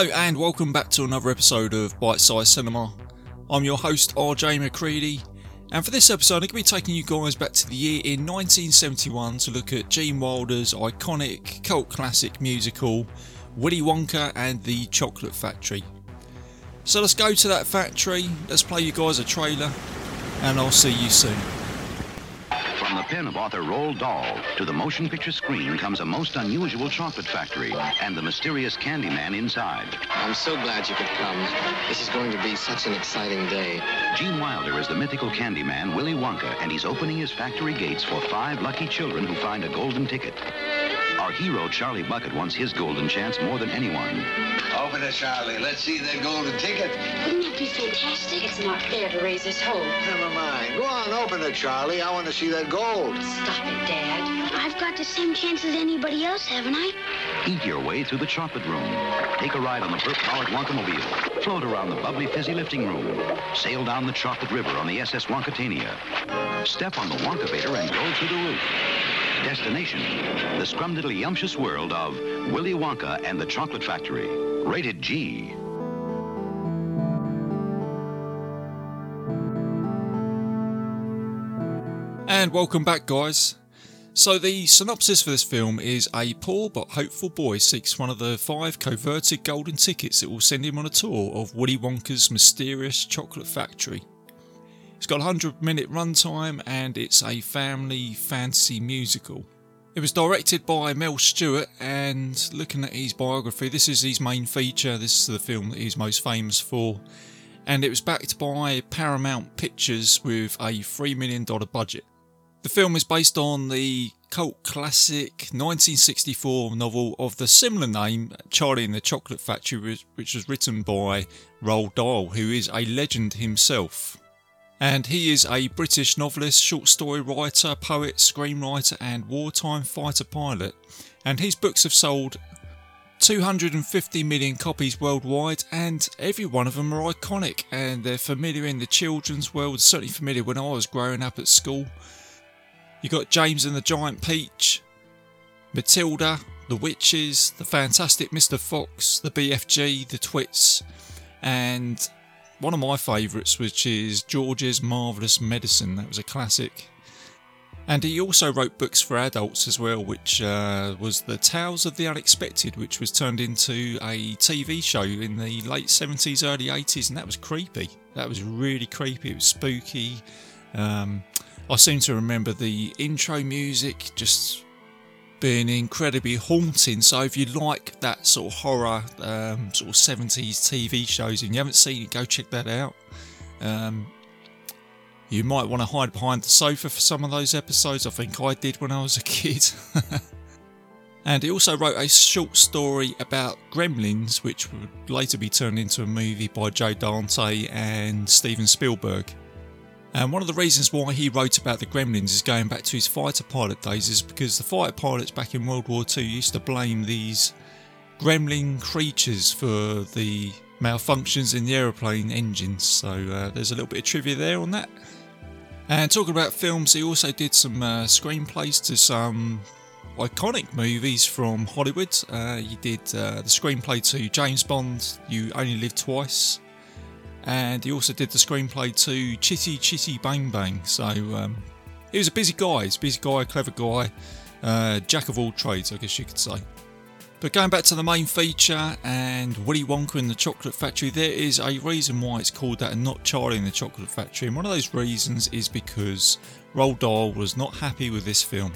Hello and welcome back to another episode of Bite Size Cinema. I'm your host RJ McCready, and for this episode, I'm going to be taking you guys back to the year in 1971 to look at Gene Wilder's iconic cult classic musical Willy Wonka and the Chocolate Factory. So let's go to that factory, let's play you guys a trailer, and I'll see you soon. From the pen of author Roald Dahl to the motion picture screen comes a most unusual chocolate factory and the mysterious Candyman inside. I'm so glad you could come. This is going to be such an exciting day. Gene Wilder is the mythical Candyman Willy Wonka, and he's opening his factory gates for five lucky children who find a golden ticket. Our hero, Charlie Bucket, wants his golden chance more than anyone. Open it, Charlie. Let's see that golden ticket. Wouldn't that be fantastic? It's not fair to raise his hope. Never mind. Go on, open it, Charlie. I want to see that gold. Stop it, Dad. I've got the same chance as anybody else, haven't I? Eat your way through the chocolate room. Take a ride on the Burke-powered Wonkamobile. Float around the bubbly, fizzy lifting room. Sail down the chocolate river on the SS Wonkatania. Step on the Wonkavator and go to the roof. Destination, the scrumdiddly-umptious world of Willy Wonka and the Chocolate Factory. Rated G. And welcome back, guys. So, the synopsis for this film is a poor but hopeful boy seeks one of the five coveted golden tickets that will send him on a tour of Willy Wonka's mysterious chocolate factory. It's got a 100 minute runtime and it's a family fantasy musical. It was directed by Mel Stuart, and looking at his biography, this is his main feature. This is the film that he's most famous for. And it was backed by Paramount Pictures with a $3 million budget. The film is based on the cult classic 1964 novel of the similar name, Charlie and the Chocolate Factory, which was written by Roald Dahl, who is a legend himself. And he is a British novelist, short story writer, poet, screenwriter, and wartime fighter pilot. And his books have sold 250 million copies worldwide, and every one of them are iconic and they're familiar in the children's world, certainly familiar when I was growing up at school. You got James and the Giant Peach, Matilda, The Witches, The Fantastic Mr. Fox, The BFG, The Twits, and one of my favourites, which is George's Marvellous Medicine. That was a classic. And he also wrote books for adults as well, which uh, was The Tales of the Unexpected, which was turned into a TV show in the late 70s, early 80s, and that was creepy. That was really creepy. It was spooky. Um, I seem to remember the intro music just being incredibly haunting. So if you like that sort of horror, um, sort of 70s TV shows, and you haven't seen it, go check that out. Um, you might want to hide behind the sofa for some of those episodes. I think I did when I was a kid. and he also wrote a short story about gremlins, which would later be turned into a movie by Joe Dante and Steven Spielberg. And one of the reasons why he wrote about the gremlins is going back to his fighter pilot days, is because the fighter pilots back in World War II used to blame these gremlin creatures for the malfunctions in the aeroplane engines. So uh, there's a little bit of trivia there on that. And talking about films, he also did some uh, screenplays to some iconic movies from Hollywood. Uh, he did uh, the screenplay to James Bond, You Only Live Twice and he also did the screenplay to Chitty Chitty Bang Bang. So um, he was a busy guy, he's a busy guy, clever guy, uh, jack of all trades, I guess you could say. But going back to the main feature and Willy Wonka and the Chocolate Factory, there is a reason why it's called that and not Charlie and the Chocolate Factory. And one of those reasons is because Roald Dahl was not happy with this film.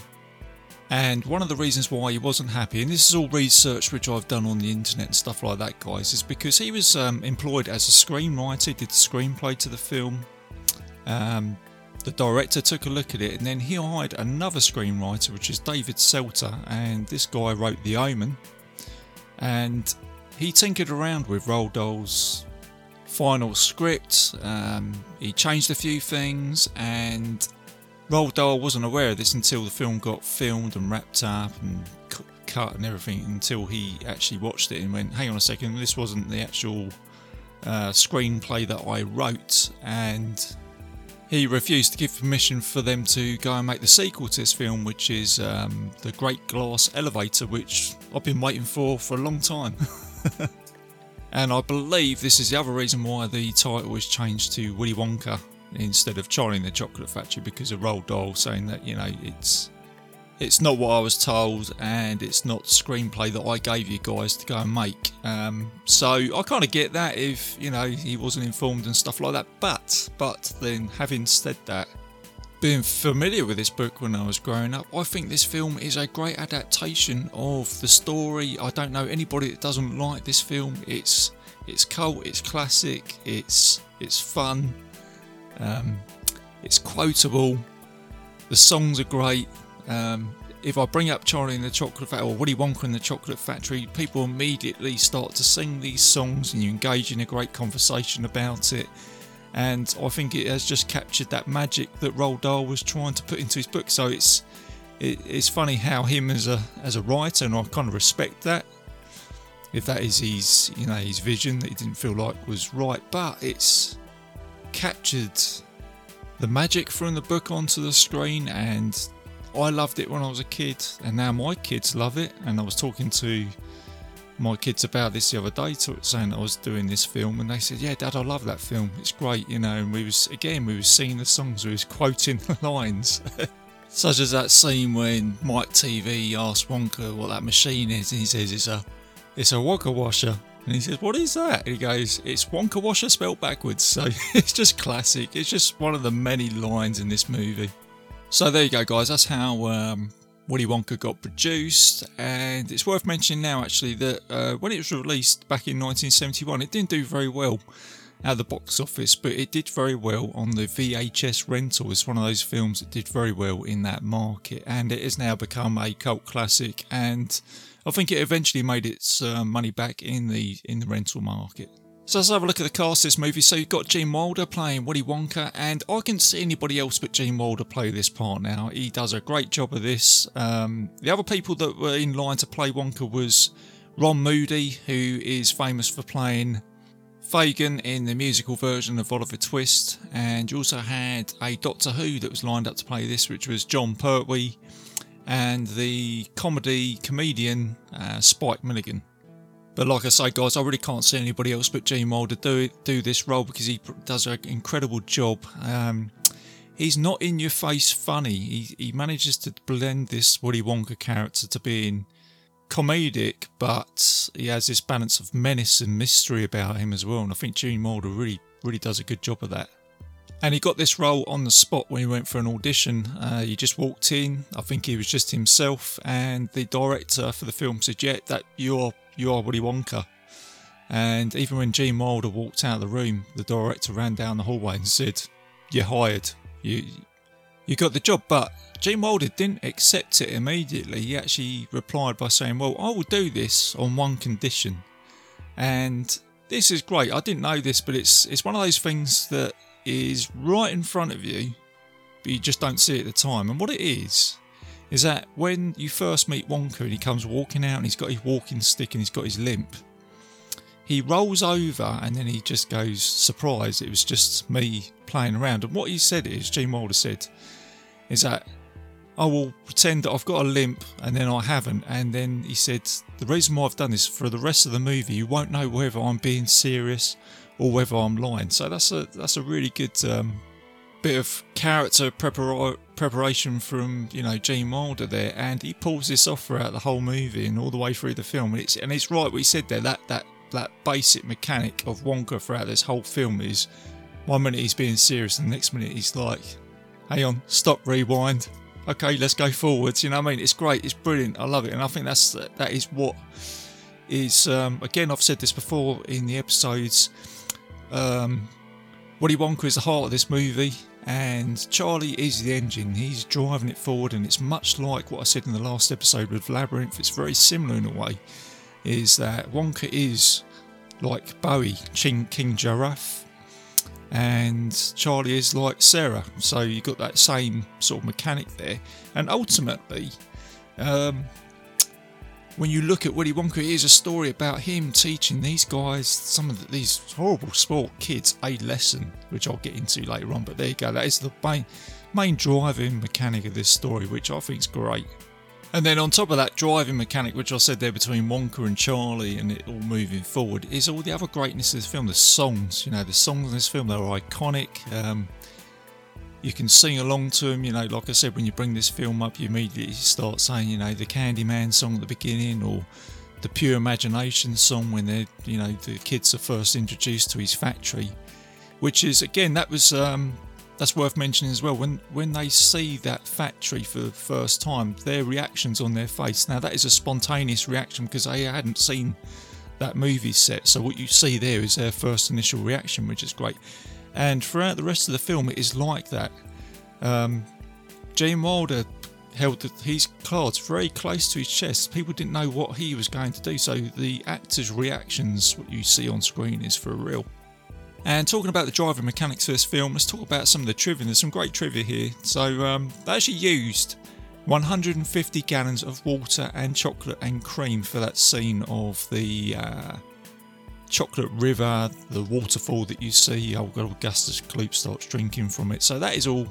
And one of the reasons why he wasn't happy, and this is all research which I've done on the internet and stuff like that, guys, is because he was um, employed as a screenwriter, did the screenplay to the film. Um, the director took a look at it, and then he hired another screenwriter, which is David Seltzer, and this guy wrote The Omen. And he tinkered around with Roald Dahl's final script. Um, he changed a few things, and Roald Dahl wasn't aware of this until the film got filmed and wrapped up and cut and everything until he actually watched it and went, hang on a second, this wasn't the actual uh, screenplay that I wrote. And he refused to give permission for them to go and make the sequel to this film, which is um, The Great Glass Elevator, which I've been waiting for for a long time. And I believe this is the other reason why the title was changed to Willy Wonka instead of Charlie and the Chocolate Factory because of Roald Dahl saying that you know it's it's not what I was told and it's not screenplay that I gave you guys to go and make. Um, so I kind of get that if you know he wasn't informed and stuff like that. But but then having said that, being familiar with this book when I was growing up, I think this film is a great adaptation of the story. I don't know anybody that doesn't like this film. It's it's cult, it's classic, it's it's fun, um, it's quotable. The songs are great. Um, if I bring up Charlie and the Chocolate Factory or Willy Wonka and the Chocolate Factory, people immediately start to sing these songs and you engage in a great conversation about it and I think it has just captured that magic that Roald Dahl was trying to put into his book. So it's it, it's funny how him as a as a writer, and I kind of respect that. If that is his you know his vision that he didn't feel like was right, but it's captured the magic from the book onto the screen, and I loved it when I was a kid, and now my kids love it. And I was talking to my kids about this the other day, saying I was doing this film, and they said, "Yeah, Dad, I love that film. It's great." You know, and we was again we was singing the songs, we was quoting the lines, such as that scene when Mike TV asked Wonka what that machine is, and he says it's a it's a Wonka washer. And he says, What is that? And he goes, It's Wonka Washer spelled backwards. So it's just classic. It's just one of the many lines in this movie. So there you go, guys. That's how um, Willy Wonka got produced, and it's worth mentioning now actually that uh, when it was released back in 1971, it didn't do very well at the box office, but it did very well on the VHS rental. It's one of those films that did very well in that market, and it has now become a cult classic. And I think it eventually made its uh, money back in the in the rental market. So let's have a look at the cast of this movie. So you've got Gene Wilder playing Willy Wonka, and I can see anybody else but Gene Wilder play this part now. He does a great job of this. Um, the other people that were in line to play Wonka was Ron Moody, who is famous for playing Fagin in the musical version of Oliver Twist, and you also had a Doctor Who that was lined up to play this, which was Jon Pertwee, and the comedy comedian uh, Spike Milligan. But like I say, guys, I really can't see anybody else but Gene Wilder do it, do this role because he does an incredible job. Um, he's not in your face funny. He he manages to blend this Willy Wonka character to being comedic, but he has this balance of menace and mystery about him as well. And I think Gene Wilder really really does a good job of that. And he got this role on the spot when he went for an audition. Uh, he just walked in. I think he was just himself, and the director for the film said, "Yeah, that you're you are Willy Wonka. And even when Gene Wilder walked out of the room, the director ran down the hallway and said, You're hired. You you got the job. But Gene Wilder didn't accept it immediately. He actually replied by saying, Well, I will do this on one condition. And this is great. I didn't know this, but it's it's one of those things that is right in front of you, but you just don't see it at the time. And what it is is that when you first meet Wonka and he comes walking out and he's got his walking stick and he's got his limp, he rolls over and then he just goes, surprise, it was just me playing around. And what he said is, Gene Wilder said, is that I will pretend that I've got a limp and then I haven't. And then he said, the reason why I've done this for the rest of the movie, you won't know whether I'm being serious or whether I'm lying. So that's a that's a really good um, bit of character prepar- preparation from you know Gene Wilder there, and he pulls this off throughout the whole movie and all the way through the film. And it's and it's right what he said there that that that basic mechanic of Wonka throughout this whole film is one minute he's being serious, and the next minute he's like, "Hang on, stop, rewind." Okay, let's go forwards. You know what I mean? It's great. It's brilliant. I love it, and I think that's that is what is um, again. I've said this before in the episodes. Um, Willy Wonka is the heart of this movie and Charlie is the engine. He's driving it forward, and it's much like what I said in the last episode with Labyrinth. It's very similar in a way. Is that Wonka is like Bowie, King, King Jareth, and Charlie is like Sarah. So you've got that same sort of mechanic there, and ultimately, um, when you look at Willy Wonka, it is a story about him teaching these guys, some of the, these horrible sport kids, a lesson, which I'll get into later on. But there you go, that is the main, main driving mechanic of this story, which I think is great. And then on top of that driving mechanic, which I said there between Wonka and Charlie and it all moving forward, is all the other greatness of the film. The songs, you know, the songs in this film, they're iconic. Um, you can sing along to them, you know, like I said, when you bring this film up, you immediately start saying, you know, the Candyman song at the beginning or the Pure Imagination song when they're, you know, the kids are first introduced to his factory, which is, again, that was um, that's worth mentioning as well. When when they see that factory for the first time, their reactions on their face. Now that is a spontaneous reaction because they hadn't seen that movie set. So what you see there is their first initial reaction, which is great. And throughout the rest of the film, it is like that. Um, Gene Wilder held his cards very close to his chest. People didn't know what he was going to do, so the actors' reactions, what you see on screen, is for real. And talking about the driving mechanics for this film, let's talk about some of the trivia. There's some great trivia here. So um, they actually used 150 gallons of water and chocolate and cream for that scene of the uh, chocolate river, the waterfall that you see. Oh, Augustus Gloop starts drinking from it. So that is all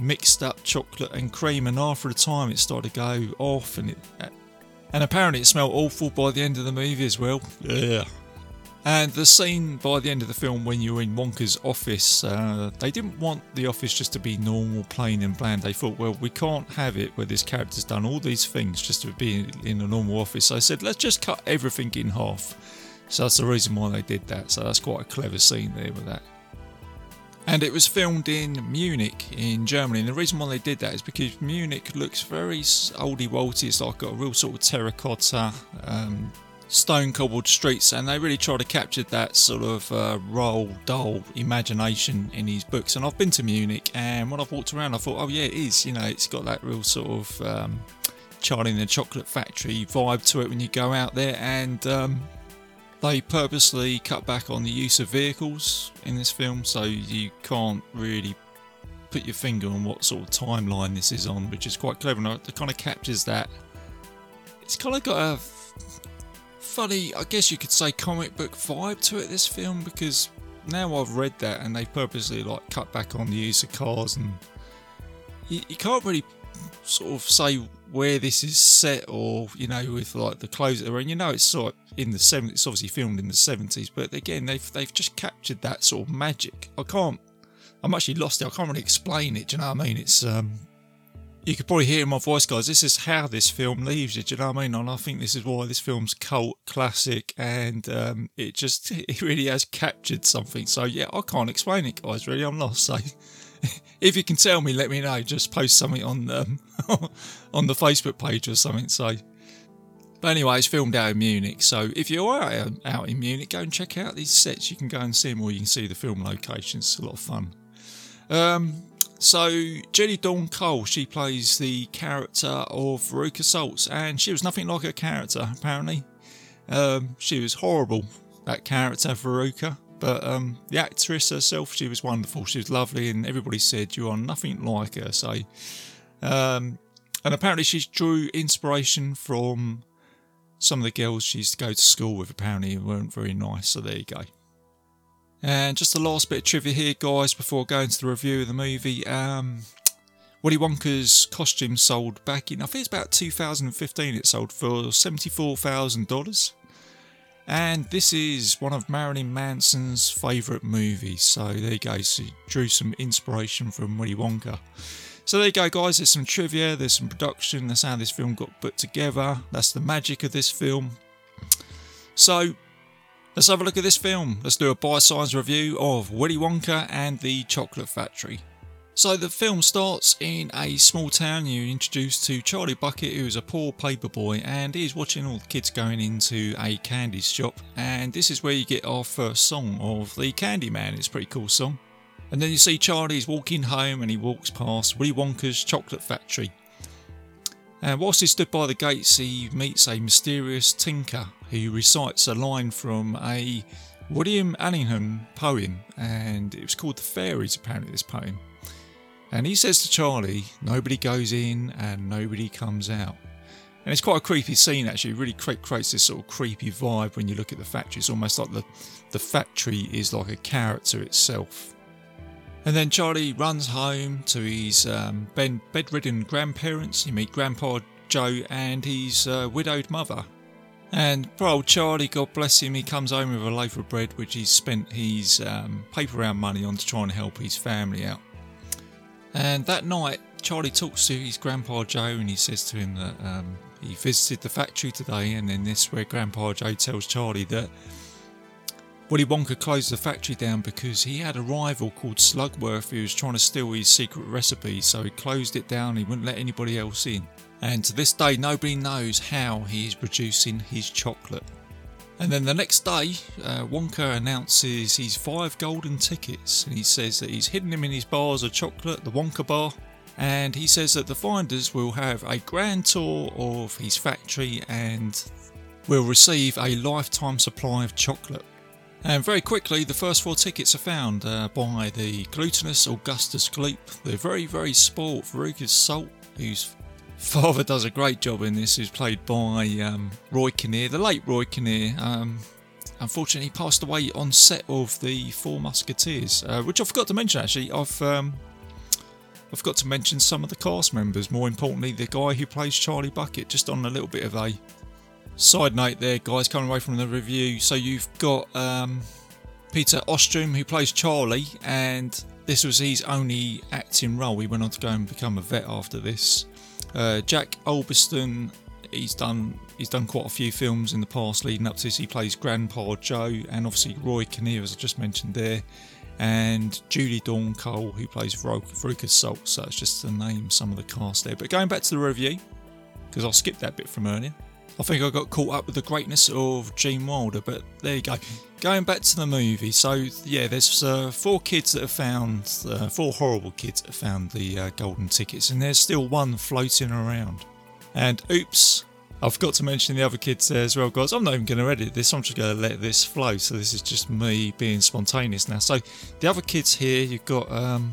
mixed up chocolate and cream. And after a time, it started to go off, and it and apparently it smelled awful by the end of the movie as well. Yeah. And the scene by the end of the film when you're in Wonka's office, uh, they didn't want the office just to be normal, plain and bland. They thought, well, we can't have it where this character's done all these things just to be in a normal office. So I said, let's just cut everything in half. So that's the reason why they did that. So that's quite a clever scene there with that. And it was filmed in Munich in Germany. And the reason why they did that is because Munich looks very oldie wolty. It's like got a real sort of terracotta um, stone cobbled streets, and they really try to capture that sort of uh, Roald Dahl imagination in his books. And I've been to Munich, and when I've walked around, I thought, oh yeah, it is. You know, it's got that real sort of um, Charlie the Chocolate Factory vibe to it when you go out there, and um, they purposely cut back on the use of vehicles in this film, so you can't really put your finger on what sort of timeline this is on, which is quite clever. And it kind of captures that. It's kind of got a funny, I guess you could say, comic book vibe to it. This film because now I've read that and they purposely like cut back on the use of cars and you, you can't really sort of say where this is set or you know with like the clothes that are in you know it's sort of in the 70s it's obviously filmed in the 70s but again they've they've just captured that sort of magic i can't i'm actually lost i can't really explain it do you know what i mean it's um you could probably hear in my voice, guys. This is how this film leaves you. Do you know what I mean? And I think this is why this film's cult classic, and um, it just it really has captured something. So yeah, I can't explain it, guys. Really, I'm lost. So if you can tell me, let me know. Just post something on um, on the Facebook page or something. So. But anyway, it's filmed out in Munich. So if you are out in Munich, go and check out these sets. You can go and see them, or you can see the film locations. It's a lot of fun. Um, so Jenny Dawn Cole, she plays the character of Veruca Saltz, and she was nothing like her character apparently. Um, she was horrible, that character Veruca, but um, the actress herself, she was wonderful. She was lovely, and everybody said you are nothing like her. So, um, and apparently she drew inspiration from some of the girls she used to go to school with. Apparently, weren't very nice. So there you go. And just the last bit of trivia here, guys, before going to the review of the movie. Um, Willy Wonka's costume sold back in, I think it's about 2015, it sold for $74,000. And this is one of Marilyn Manson's favourite movies. So there you go. So drew some inspiration from Willy Wonka. So there you go, guys. There's some trivia, there's some production. That's how this film got put together. That's the magic of this film. So Let's have a look at this film. Let's do a bite-sized review of Willy Wonka and the Chocolate Factory. So the film starts in a small town. You're introduced to Charlie Bucket, who is a poor paper boy, and he's watching all the kids going into a candy shop. And this is where you get our first song of the Candy Man. It's a pretty cool song. And then you see Charlie's walking home, and he walks past Willy Wonka's chocolate factory. And whilst he stood by the gates, he meets a mysterious tinker who recites a line from a William Allingham poem, and it was called The Fairies, apparently, this poem. And he says to Charlie, Nobody goes in and nobody comes out. And it's quite a creepy scene, actually. It really creates this sort of creepy vibe when you look at the factory. It's almost like the, the factory is like a character itself. And then Charlie runs home to his um, bedridden grandparents. You meet Grandpa Joe and his uh, widowed mother. And poor old Charlie, God bless him, he comes home with a loaf of bread which he's spent his um, paper round money on to try and help his family out. And that night, Charlie talks to his grandpa Joe and he says to him that um, he visited the factory today. And then this where Grandpa Joe tells Charlie that Willy Wonka closed the factory down because he had a rival called Slugworth who was trying to steal his secret recipe. So he closed it down. He wouldn't let anybody else in. And to this day, nobody knows how he is producing his chocolate. And then the next day, uh, Wonka announces his five golden tickets, and he says that he's hidden them in his bars of chocolate, the Wonka bar, and he says that the finders will have a grand tour of his factory and will receive a lifetime supply of chocolate. And very quickly, the first four tickets are found uh, by the glutinous Augustus Gloop, the very, very spoilt Veruca Salt, whose father does a great job in this, who's played by um, Roy Kinnear, the late Roy Kinnear. Um, unfortunately, he passed away on set of the Four Musketeers, uh, which I forgot to mention actually. I've um, I forgot to mention some of the cast members. More importantly, the guy who plays Charlie Bucket. Just on a little bit of a side note, there, guys, coming away from the review. So you've got um, Peter Ostrum who plays Charlie, and this was his only acting role. He went on to go and become a vet after this. Uh, Jack Albertson, he's done he's done quite a few films in the past leading up to this. He plays Grandpa Joe, and obviously Roy Kinnear, as I just mentioned there, and Julie Dawn Cole, who plays Veruca Salt. So it's just to name some of the cast there. But going back to the review, because I skipped that bit from earlier. I think I got caught up with the greatness of Gene Wilder, but there you go. Going back to the movie, so yeah, there's uh, four kids that have found, uh, four horrible kids that have found the uh, golden tickets, and there's still one floating around. And oops, I forgot to mention the other kids there as well, guys. I'm not even going to edit this, I'm just going to let this flow, so this is just me being spontaneous now. So the other kids here, you've got um,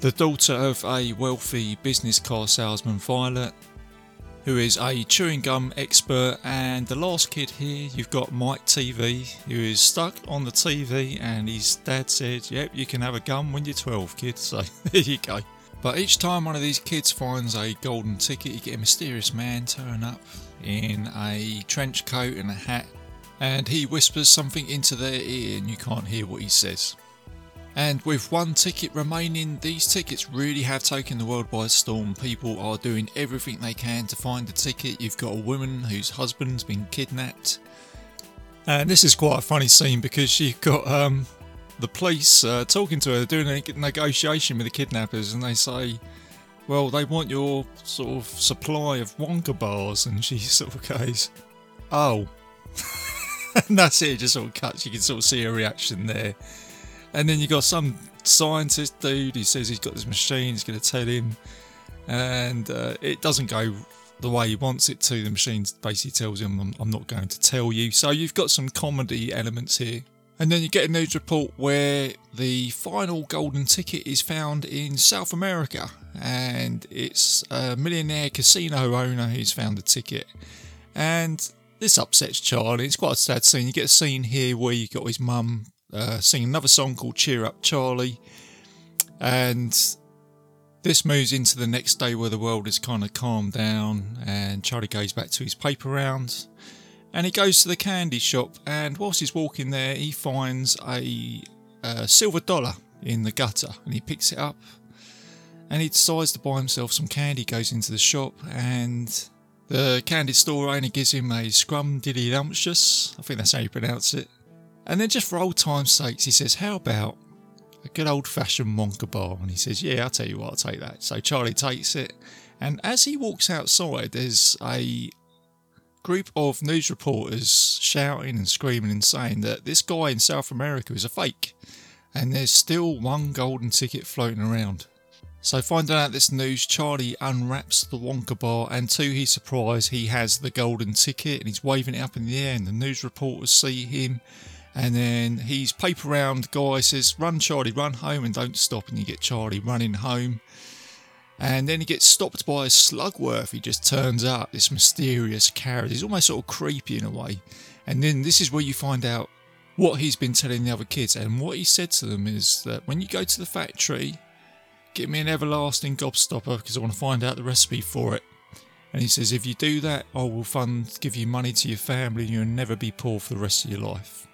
the daughter of a wealthy business car salesman, Violet who is a chewing gum expert. And the last kid here, you've got Mike TV, who is stuck on the TV, and his dad said, Yep, you can have a gum when you're 12, kid. So there you go. But each time one of these kids finds a golden ticket, you get a mysterious man turn up in a trench coat and a hat, and he whispers something into their ear, and you can't hear what he says. And with one ticket remaining, these tickets really have taken the world by storm. People are doing everything they can to find the ticket. You've got a woman whose husband's been kidnapped. And this is quite a funny scene because you've got um, the police uh, talking to her, doing a negotiation with the kidnappers, and they say, Well, they want your sort of supply of Wonka bars. And she sort of goes, Oh. and that's it, it just sort of cuts. You can sort of see her reaction there. And then you got some scientist dude who says he's got this machine, he's going to tell him, and uh, it doesn't go the way he wants it to. The machine basically tells him, I'm, I'm not going to tell you. So you've got some comedy elements here. And then you get a news report where the final golden ticket is found in South America, and it's a millionaire casino owner who's found the ticket. And this upsets Charlie. It's quite a sad scene. You get a scene here where you've got his mum uh, sing another song called Cheer Up Charlie. And this moves into the next day where the world is kind of calmed down and Charlie goes back to his paper round and he goes to the candy shop and whilst he's walking there he finds a, a silver dollar in the gutter and he picks it up and he decides to buy himself some candy goes into the shop and the candy store owner gives him a scrum dilly i think that's how you pronounce it and then just for old time's sakes, he says, How about a good old fashioned Wonka bar? And he says, Yeah, I'll tell you what, I'll take that. So Charlie takes it. And as he walks outside, there's a group of news reporters shouting and screaming and saying that this guy in South America is a fake. And there's still one golden ticket floating around. So, finding out this news, Charlie unwraps the Wonka bar, and to his surprise, he has the golden ticket and he's waving it up in the air. And the news reporters see him and then he's paper round guy says, Run, Charlie, run home and don't stop. And you get Charlie running home. And then he gets stopped by a Slugworth. He just turns up, this mysterious character. He's almost sort of creepy in a way. And then this is where you find out what he's been telling the other kids. And what he said to them is that when you go to the factory, get me an everlasting gobstopper because I want to find out the recipe for it. And he says, if you do that, I will fund, give you money to your family and you'll never be poor for the rest of your life.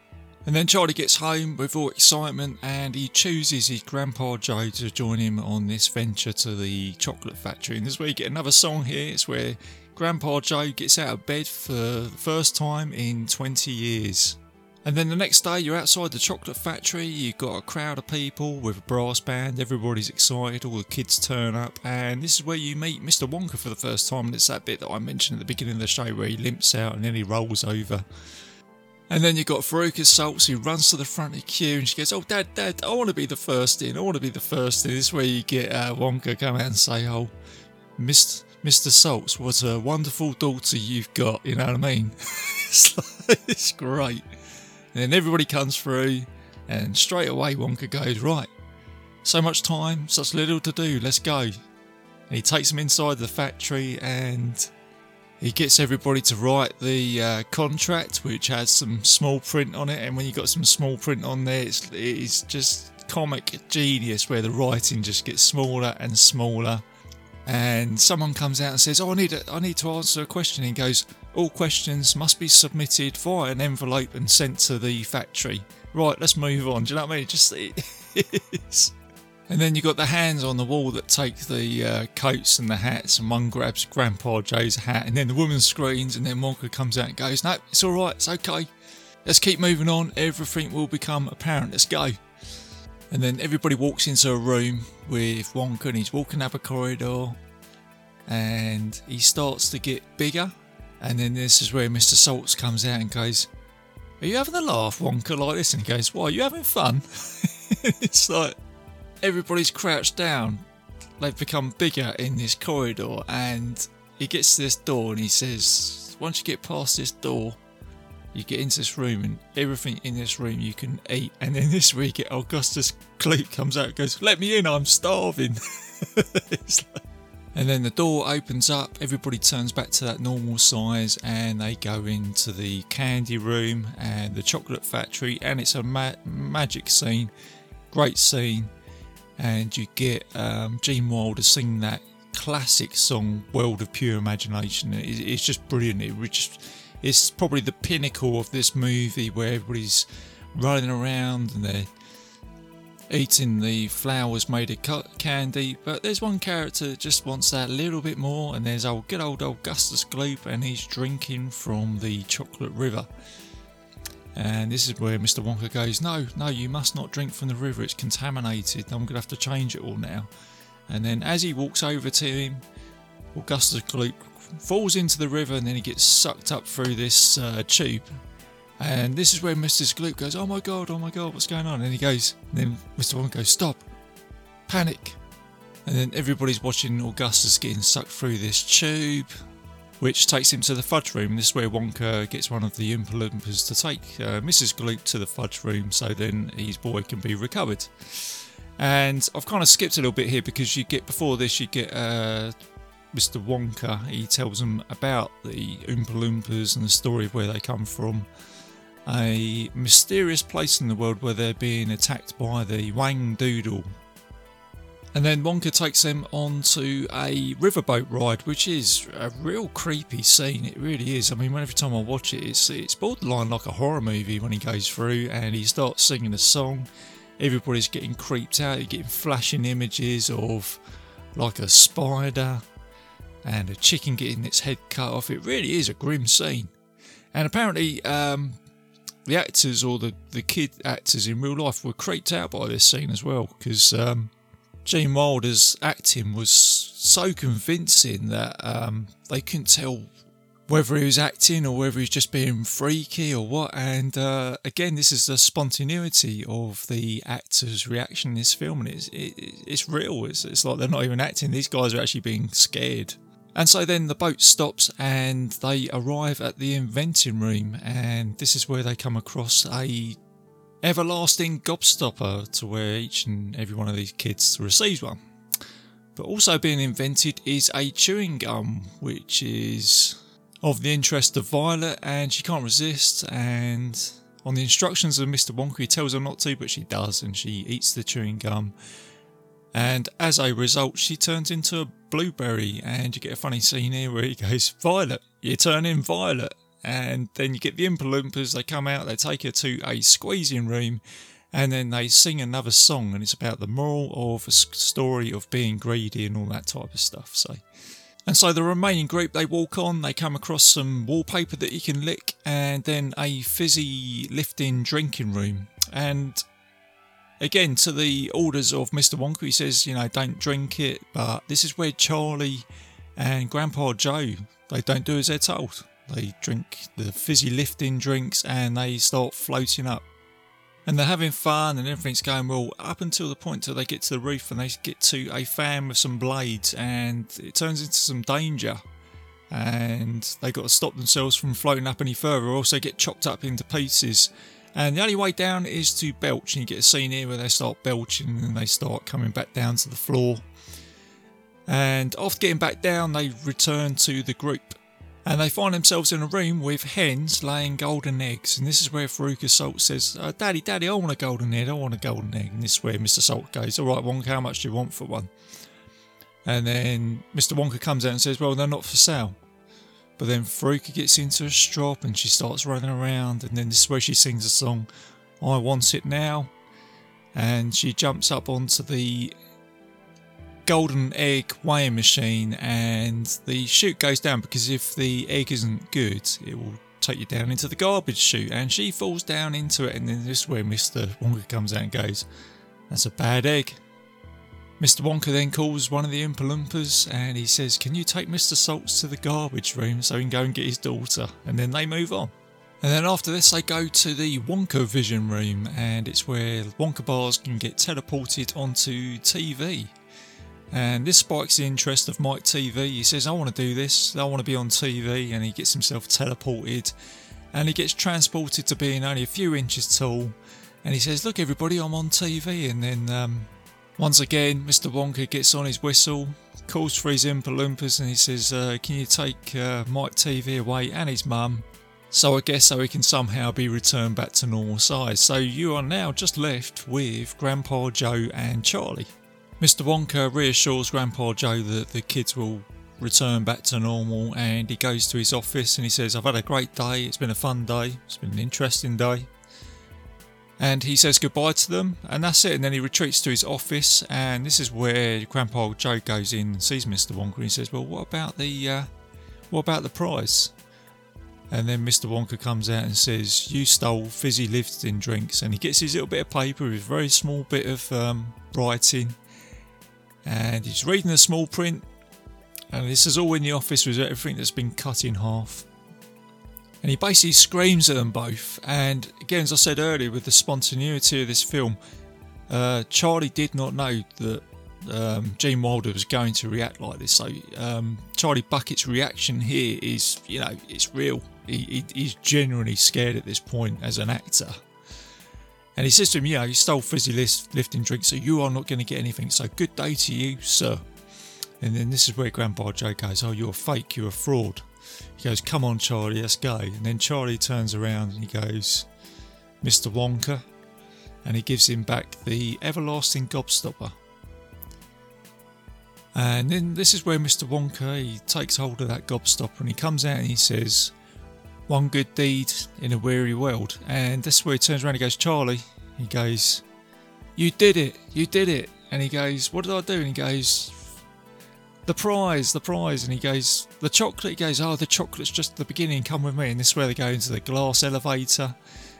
And then Charlie gets home with all excitement and he chooses his grandpa Joe to join him on this venture to the chocolate factory. And this is where you get another song here. It's where Grandpa Joe gets out of bed for the first time in 20 years. And then the next day, you're outside the chocolate factory. You've got a crowd of people with a brass band. Everybody's excited. All the kids turn up, and this is where you meet Mr. Wonka for the first time. And it's that bit that I mentioned at the beginning of the show where he limps out and then he rolls over. And then you've got Veruca Saltz who runs to the front of the queue and she goes, Oh, Dad, Dad, I want to be the first in. I want to be the first in. This is where you get uh, Wonka come out and say, Oh, Mr. Mr. Saltz, what a wonderful daughter you've got. You know what I mean? it's, like, it's great. And then everybody comes through, and straight away Wonka goes, Right, so much time, such little to do, let's go. And he takes them inside the factory and he gets everybody to write the uh, contract, which has some small print on it. And when you've got some small print on there, it's, it's just comic genius where the writing just gets smaller and smaller. And someone comes out and says, "Oh, I need a, I need to answer a question." And he goes, "All questions must be submitted via an envelope and sent to the factory." Right, let's move on. Do you know what I mean? Just it is. And then you got the hands on the wall that take the uh, coats and the hats, and one grabs Grandpa Joe's hat, and then the woman screams, and then Wonka comes out and goes, "No, it's all right, it's okay. Let's keep moving on. Everything will become apparent. Let's go." And then everybody walks into a room with Wonka, and he's walking up a corridor, and he starts to get bigger. And then this is where Mr. Saltz comes out and goes, "Are you having a laugh, Wonka, like this?" And he goes, "Why? Are you having fun?" it's like everybody's crouched down. They've become bigger in this corridor, and he gets to this door and he says, Once you get past this door, you get into this room, and everything in this room you can eat. And then this week, Augustus Cleek comes out and goes, Let me in, I'm starving. like... And then the door opens up, everybody turns back to that normal size, and they go into the candy room and the chocolate factory, and it's a ma- magic scene. Great scene and you get um, Gene Wilder singing that classic song "World of Pure Imagination." it's just brilliant. It just it's probably the pinnacle of this movie where everybody's running around and they're eating the flowers made of candy. But there's one character that just wants that little bit more, and there's old good old Augustus Gloop, and he's drinking from the chocolate river. And this is where Mr. Wonka goes, No, no, you must not drink from the river, it's contaminated. I'm going to have to change it all now. And then as he walks over to him, Augustus Gloop falls into the river and then he gets sucked up through this uh, tube. And this is where Mr. Gloop goes, Oh my god, oh my god, what's going on? And he goes, and then Mr. Wonka goes, Stop, panic. And then everybody's watching Augustus getting sucked through this tube which takes him to the fudge room. This is where Wonka gets one of the Oompa Loompas to take uh, Mrs. Gloop to the fudge room so then his boy can be recovered. And I've kind of skipped a little bit here because you get before this, you get uh, Mr. Wonka. He tells them about the Oompa Loompas and the story of where they come from. A mysterious place in the world where they're being attacked by the Whang Doodle, and then Wonka takes them onto a riverboat ride, which is a real creepy scene. It really is. I mean, every time I watch it, it's it's borderline like a horror movie when he goes through and he starts singing a song. Everybody's getting creeped out. You're getting flashing images of like a spider and a chicken getting its head cut off. It really is a grim scene. And apparently, um, the actors or the, the kid actors in real life were creeped out by this scene as well because. Um, Gene Wilder's acting was so convincing that um, they couldn't tell whether he was acting or whether he was just being freaky or what. And uh, again, this is the spontaneity of the actor's reaction in this film, and it's it, it's real. It's, it's like they're not even acting; these guys are actually being scared. And so then the boat stops and they arrive at the inventing room, and this is where they come across a everlasting gobstopper to where each and every one of these kids receives one. But also being invented is a chewing gum, which is of the interest of Violet, and she can't resist. And on the instructions of Mr. Wonka, he tells her not to, but she does, and she eats the chewing gum. And as a result, she turns into a blueberry, and you get a funny scene here where he goes, Violet, you're turning violet. And then you get the Oompa Loompas, they come out, they take her to a squeezing room, and then they sing another song, and it's about the moral of a story of being greedy and all that type of stuff. So, and so the remaining group they walk on, they come across some wallpaper that you can lick, and then a fizzy lifting drinking room. And again, to the orders of Mr. Wonka, he says, you know, don't drink it, but this is where Charlie and Grandpa Joe they don't do as they're told. They drink the fizzy lifting drinks and they start floating up. And they're having fun and everything's going well up until the point till they get to the roof and they get to a fan with some blades and it turns into some danger. And they've got to stop themselves from floating up any further or else they get chopped up into pieces. And the only way down is to belch, and you get a scene here where they start belching and they start coming back down to the floor. And after getting back down, they return to the group and they find themselves in a room with hens laying golden eggs. And this is where Veruca Salt says, uh, Daddy, Daddy, I want a golden egg, I want a golden egg. And this is where Mr. Salt goes, All right, Wonka, how much do you want for one? And then Mr. Wonka comes out and says, Well, they're not for sale. But then Veruca gets into a strop and she starts running around. And then this is where she sings a song, I Want It Now. And she jumps up onto the golden egg weighing machine and the chute goes down because if the egg isn't good, it will take you down into the garbage chute and she falls down into it and then this is where Mr. Wonka comes out and goes, That's a bad egg. Mr. Wonka then calls one of the Oompa and he says, Can you take Mr. Salts to the garbage room so he can go and get his daughter? And then they move on. And then after this, they go to the Wonka Vision room, and it's where Wonka bars can get teleported onto TV. And this spikes the interest of Mike TV. He says, I want to do this, I want to be on TV, and he gets himself teleported and he gets transported to being only a few inches tall. And he says, Look, everybody, I'm on TV. And then um, once again, Mr. Wonka gets on his whistle, calls for his Oompa and he says, uh, Can you take uh, Mike TV away and his mum? So I guess so he can somehow be returned back to normal size. So you are now just left with Grandpa Joe and Charlie. Mr. Wonka reassures Grandpa Joe that the kids will return back to normal and he goes to his office and he says, I've had a great day, it's been a fun day, it's been an interesting day. And he says goodbye to them and that's it. And then he retreats to his office and this is where Grandpa Joe goes in and sees Mr. Wonka and he says, Well, what about the uh, what about the prize? And then Mr. Wonka comes out and says, You stole fizzy lifting drinks. And he gets his little bit of paper with a very small bit of um, writing and he's reading the small print. And this is all in the office with everything that's been cut in half. And he basically screams at them both. And again, as I said earlier, with the spontaneity of this film, uh, Charlie did not know that um, Gene Wilder was going to react like this. So um, Charlie Bucket's reaction here is, you know, it's real. He, he, he's genuinely scared at this point as an actor. And he says to him, Yeah, you stole fizzy lifting drinks, so you are not going to get anything. So good day to you, sir. And then this is where Grandpa Joe goes, Oh, you're a fake, you're a fraud. He goes, Come on, Charlie, let's go. And then Charlie turns around and he goes, Mr. Wonka. And he gives him back the everlasting gobstopper. And then this is where Mr. Wonka he takes hold of that gobstopper and he comes out and he says, one good deed in a weary world. And this is where he turns around and goes, Charlie, he goes, You did it, you did it. And he goes, What did I do? And he goes, The prize, the prize. And he goes, The chocolate. He goes, Oh, the chocolate's just the beginning, come with me. And this is where they go into the glass elevator.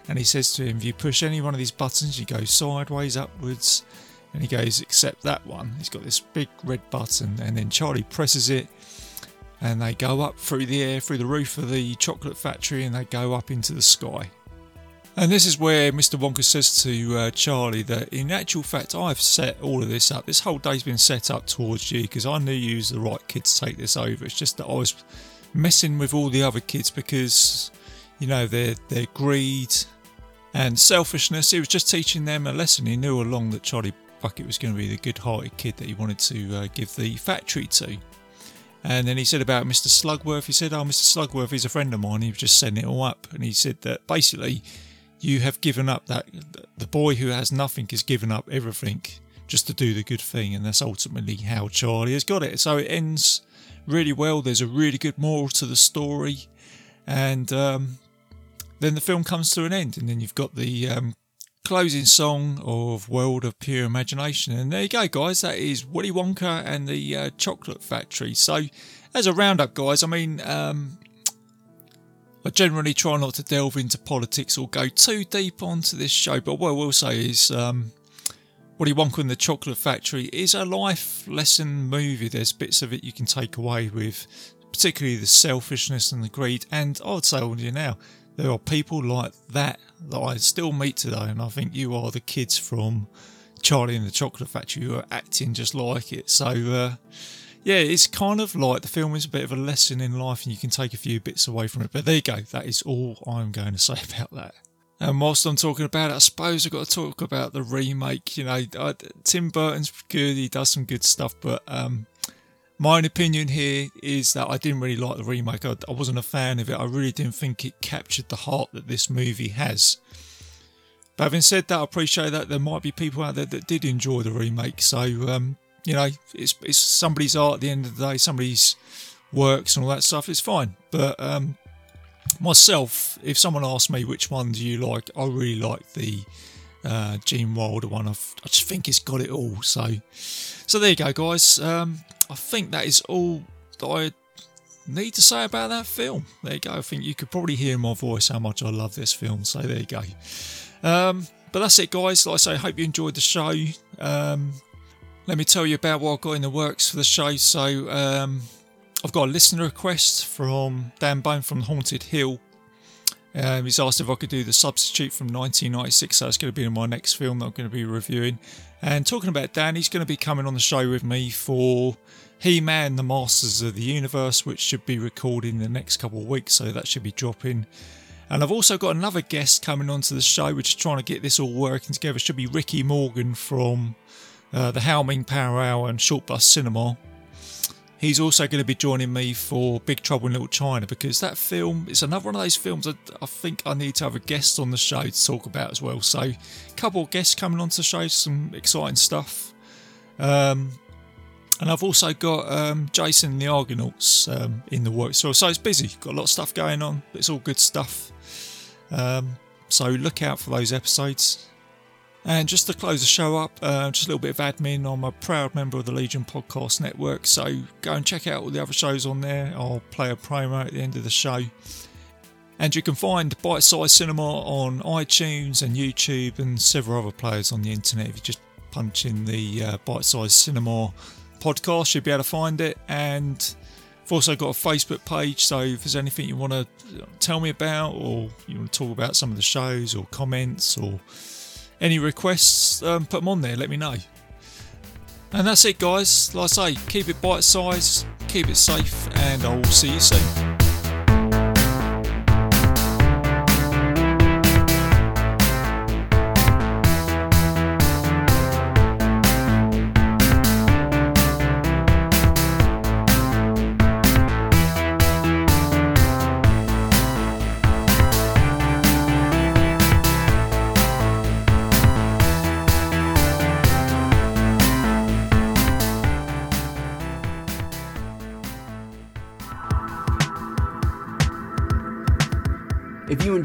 And he says to him, If you push any one of these buttons, you go sideways, upwards. And he goes, Except that one. He's got this big red button. And then Charlie presses it and they go up through the air, through the roof of the chocolate factory, and they go up into the sky. And this is where Mr. Wonka says to uh, Charlie that in actual fact, I've set all of this up. This whole day's been set up towards you because I knew you was the right kid to take this over. It's just that I was messing with all the other kids because, you know, their their greed and selfishness. He was just teaching them a lesson. He knew along that Charlie Bucket was going to be the good-hearted kid that he wanted to uh, give the factory to. And then he said about Mr. Slugworth, he said, Oh, Mr. Slugworth is a friend of mine. He was just setting it all up. And he said that basically you have given up that the boy who has nothing has given up everything just to do the good thing, and that's ultimately how Charlie has got it. So it ends really well. There's a really good moral to the story, and um, then the film comes to an end, and then you've got the um, closing song of World of Pure Imagination. And there you go, guys. That is Willy Wonka and the uh, Chocolate Factory. So, as a roundup, guys, I mean, um, I generally try not to delve into politics or go too deep onto this show, but what I will say is um, Willy Wonka and the Chocolate Factory is a life lesson movie. There's bits of it you can take away with, particularly the selfishness and the greed. And I would say on you now, there are people like that that I still meet today, and I think you are the kids from Charlie and the Chocolate Factory who are acting just like it. So, uh, yeah, it's kind of like the film is a bit of a lesson in life, and you can take a few bits away from it. But there you go, that is all I'm going to say about that. And whilst I'm talking about it, I suppose I've got to talk about the remake. You know, I, Tim Burton's good, he does some good stuff, but um, my opinion here is that I didn't really like the remake. I, I, wasn't a fan of it. I really didn't think it captured the heart that this movie has. But having said that, I appreciate that there might be people out there that did enjoy the remake. So, um, you know, it's, it's somebody's art at the end of the day, somebody's works and all that stuff. It's fine. But um, myself, if someone asked me which one do you like, I really like the uh, Gene Wilder one. I've, i just think it's got it all. So, so there you go, guys. Um, I think that is all that I need to say about that film. There you go. I think you could probably hear my voice how much I love this film. So there you go. Um, but that's it, guys. Like I say, hope you enjoyed the show. Um, let me tell you about what I've got in the works for the show. So um, I've got a listener request from Dan Bone from Haunted Hill. Um, he's asked if I could do The Substitute from 1996, so it's going to be in my next film that I'm going to be reviewing. And talking about Dan, he's going to be coming on the show with me for He Man, The Masters of the Universe, which should be recorded in the next couple of weeks, so that should be dropping. And I've also got another guest coming onto the show, which is trying to get this all working together. Should be Ricky Morgan from uh, the Howling Power Hour and Short Bus Cinema. He's also going to be joining me for Big Trouble in Little China because that film is another one of those films I, I think I need to have a guest on the show to talk about as well. So, a couple of guests coming on to show some exciting stuff. Um, and I've also got um, Jason and the Argonauts um, in the works. So, so it's busy, got a lot of stuff going on. But it's all good stuff. Um, so look out for those episodes. And just to close the show up, uh, just a little bit of admin. I'm a proud member of the Legion Podcast Network, so go and check out all the other shows on there. I'll play a promo at the end of the show. And you can find Bite Size Cinema on iTunes and YouTube and several other players on the internet. If you just punch in the uh, Bite Size Cinema podcast, you'll be able to find it. And I've also got a Facebook page, so if there's anything you want to tell me about, or you want to talk about some of the shows, or comments, or any requests, um, put them on there, let me know. And that's it, guys. Like I say, keep it bite sized, keep it safe, and I will see you soon.